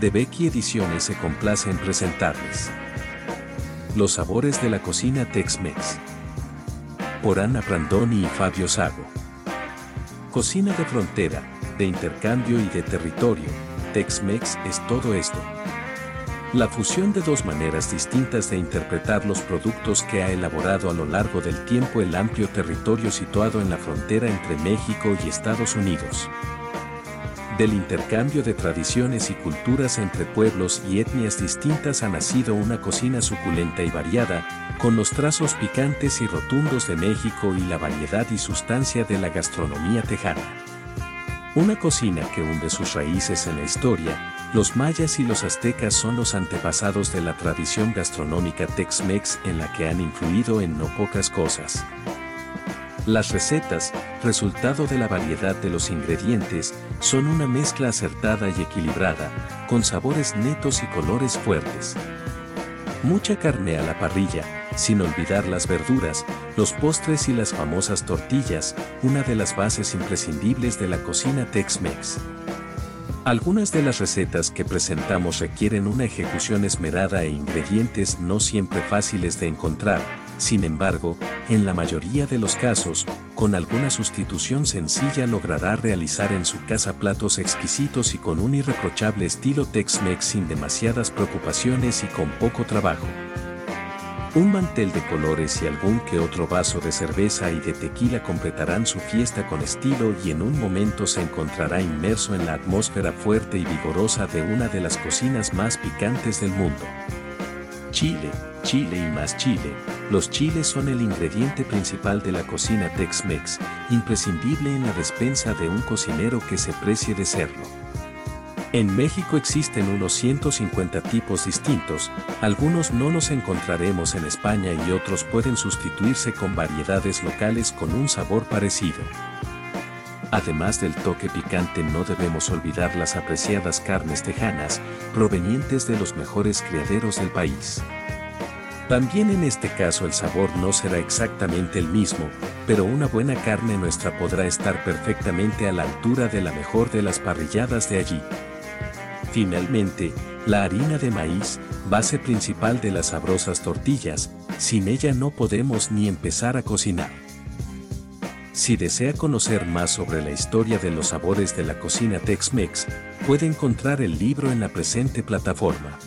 de Becky Ediciones se complace en presentarles Los sabores de la cocina Tex-Mex por Ana Brandoni y Fabio Sago. Cocina de frontera, de intercambio y de territorio, Tex-Mex es todo esto. La fusión de dos maneras distintas de interpretar los productos que ha elaborado a lo largo del tiempo el amplio territorio situado en la frontera entre México y Estados Unidos del intercambio de tradiciones y culturas entre pueblos y etnias distintas ha nacido una cocina suculenta y variada, con los trazos picantes y rotundos de México y la variedad y sustancia de la gastronomía tejana. Una cocina que hunde sus raíces en la historia, los mayas y los aztecas son los antepasados de la tradición gastronómica Tex-Mex en la que han influido en no pocas cosas. Las recetas, resultado de la variedad de los ingredientes, son una mezcla acertada y equilibrada, con sabores netos y colores fuertes. Mucha carne a la parrilla, sin olvidar las verduras, los postres y las famosas tortillas, una de las bases imprescindibles de la cocina Tex-Mex. Algunas de las recetas que presentamos requieren una ejecución esmerada e ingredientes no siempre fáciles de encontrar, sin embargo, en la mayoría de los casos, con alguna sustitución sencilla logrará realizar en su casa platos exquisitos y con un irreprochable estilo Tex-Mex sin demasiadas preocupaciones y con poco trabajo. Un mantel de colores y algún que otro vaso de cerveza y de tequila completarán su fiesta con estilo y en un momento se encontrará inmerso en la atmósfera fuerte y vigorosa de una de las cocinas más picantes del mundo. Chile, Chile y más chile, los chiles son el ingrediente principal de la cocina Tex-Mex, imprescindible en la despensa de un cocinero que se precie de serlo. En México existen unos 150 tipos distintos, algunos no los encontraremos en España y otros pueden sustituirse con variedades locales con un sabor parecido. Además del toque picante no debemos olvidar las apreciadas carnes tejanas, provenientes de los mejores criaderos del país. También en este caso el sabor no será exactamente el mismo, pero una buena carne nuestra podrá estar perfectamente a la altura de la mejor de las parrilladas de allí. Finalmente, la harina de maíz, base principal de las sabrosas tortillas, sin ella no podemos ni empezar a cocinar. Si desea conocer más sobre la historia de los sabores de la cocina Tex-Mex, puede encontrar el libro en la presente plataforma.